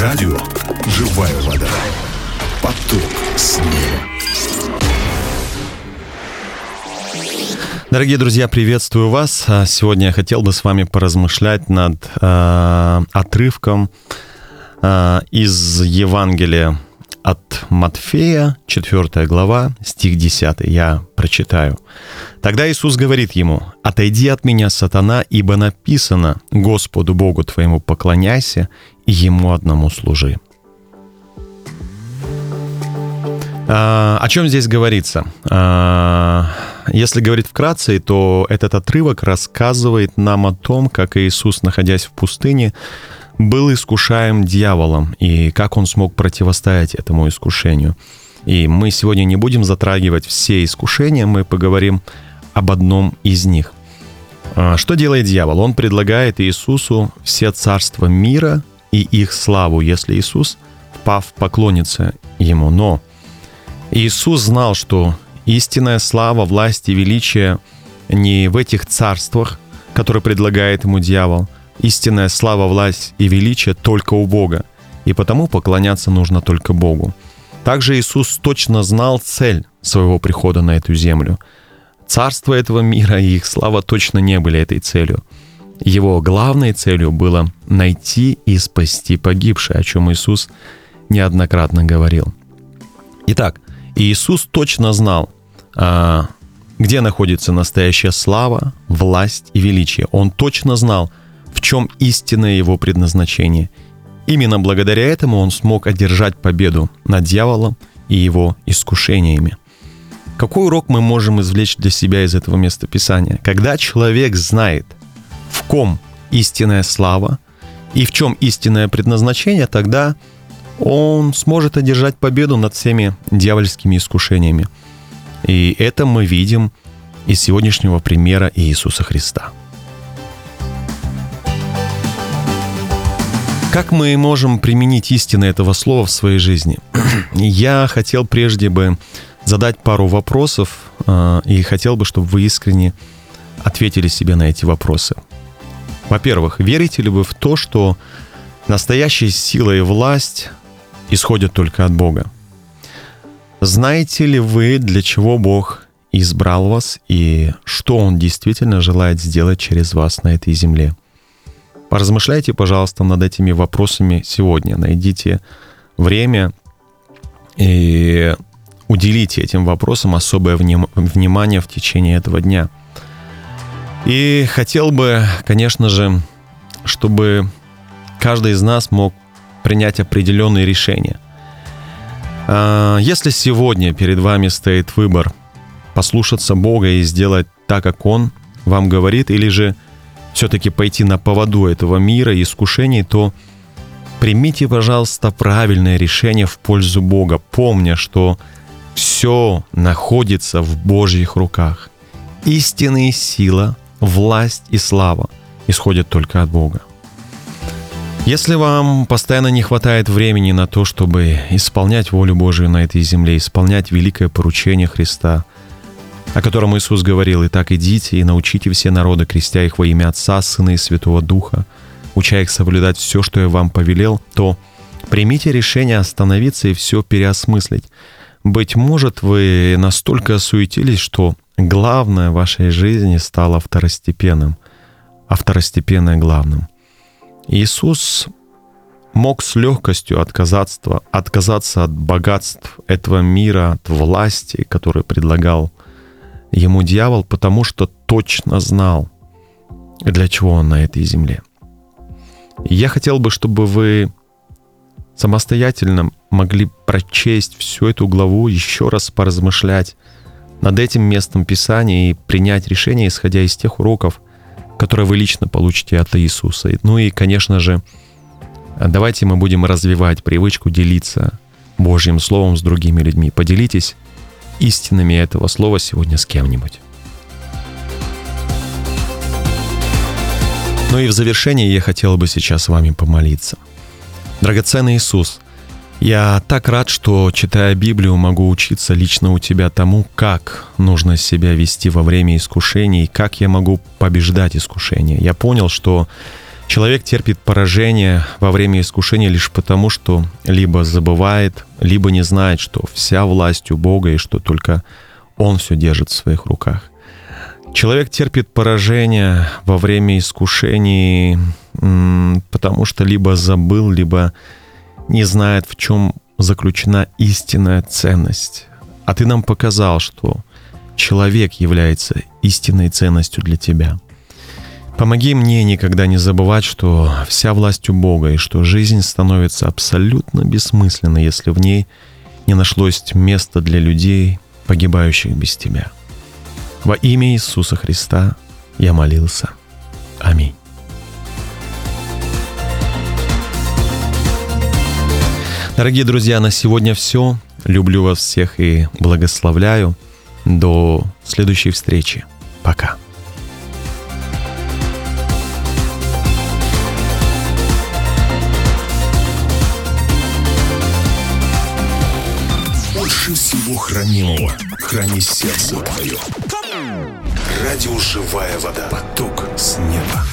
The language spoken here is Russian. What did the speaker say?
Радио «Живая вода». Поток снега. Дорогие друзья, приветствую вас. А Сегодня я хотел бы с вами поразмышлять над э, отрывком э, из Евангелия от Матфея, 4 глава, стих 10. Я прочитаю. Тогда Иисус говорит ему, «Отойди от меня, сатана, ибо написано, Господу Богу твоему поклоняйся и Ему одному служи». А, О чем здесь говорится? А, Если говорить вкратце, то этот отрывок рассказывает нам о том, как Иисус, находясь в пустыне, был искушаем дьяволом и как он смог противостоять этому искушению. И мы сегодня не будем затрагивать все искушения, мы поговорим об одном из них. А, Что делает дьявол? Он предлагает Иисусу все царства мира и их славу, если Иисус, впав, поклонится ему. Но Иисус знал, что истинная слава, власть и величие не в этих царствах, которые предлагает ему дьявол. Истинная слава, власть и величие только у Бога. И потому поклоняться нужно только Богу. Также Иисус точно знал цель своего прихода на эту землю. Царство этого мира и их слава точно не были этой целью. Его главной целью было найти и спасти погибшее, о чем Иисус неоднократно говорил. Итак, Иисус точно знал, а, где находится настоящая слава, власть и величие. Он точно знал, в чем истинное его предназначение. Именно благодаря этому он смог одержать победу над дьяволом и его искушениями. Какой урок мы можем извлечь для себя из этого местописания? Когда человек знает, в ком истинная слава и в чем истинное предназначение, тогда он сможет одержать победу над всеми дьявольскими искушениями. И это мы видим из сегодняшнего примера Иисуса Христа. Как мы можем применить истины этого слова в своей жизни? Я хотел прежде бы задать пару вопросов э, и хотел бы, чтобы вы искренне ответили себе на эти вопросы. Во-первых, верите ли вы в то, что настоящая сила и власть исходят только от Бога? Знаете ли вы, для чего Бог избрал вас и что Он действительно желает сделать через вас на этой земле? Поразмышляйте, пожалуйста, над этими вопросами сегодня. Найдите время и уделите этим вопросам особое вним- внимание в течение этого дня. И хотел бы, конечно же, чтобы каждый из нас мог принять определенные решения. А, Если сегодня перед вами стоит выбор послушаться Бога и сделать так, как Он вам говорит, или же все-таки пойти на поводу этого мира и искушений, то примите, пожалуйста, правильное решение в пользу Бога, помня, что все находится в Божьих руках. Истинная сила, власть и слава исходят только от Бога. Если вам постоянно не хватает времени на то, чтобы исполнять волю Божию на этой земле, исполнять великое поручение Христа, о котором Иисус говорил, «Итак идите и научите все народы, крестя их во имя Отца, Сына и Святого Духа, уча их соблюдать все, что я вам повелел», то примите решение остановиться и все переосмыслить. Быть может, вы настолько осуетились, что главное в вашей жизни стало второстепенным, а второстепенное главным. Иисус мог с легкостью отказаться, отказаться от богатств этого мира, от власти, которую предлагал ему дьявол, потому что точно знал, для чего он на этой земле. Я хотел бы, чтобы вы самостоятельно могли прочесть всю эту главу, еще раз поразмышлять над этим местом Писания и принять решение, исходя из тех уроков, которые вы лично получите от Иисуса. Ну и, конечно же, давайте мы будем развивать привычку делиться Божьим Словом с другими людьми. Поделитесь истинами этого слова сегодня с кем-нибудь. Ну и в завершение я хотел бы сейчас с вами помолиться. Драгоценный Иисус, я так рад, что, читая Библию, могу учиться лично у Тебя тому, как нужно себя вести во время искушений, как я могу побеждать искушения. Я понял, что Человек терпит поражение во время искушения лишь потому, что либо забывает, либо не знает, что вся власть у Бога и что только Он все держит в своих руках. Человек терпит поражение во время искушений, потому что либо забыл, либо не знает, в чем заключена истинная ценность. А ты нам показал, что человек является истинной ценностью для тебя – Помоги мне никогда не забывать, что вся власть у Бога, и что жизнь становится абсолютно бессмысленной, если в ней не нашлось места для людей, погибающих без Тебя. Во имя Иисуса Христа я молился. Аминь. Дорогие друзья, на сегодня все. Люблю вас всех и благословляю. До следующей встречи. Пока. Хранимого храни сердце твое. Радио «Живая вода». Поток с неба.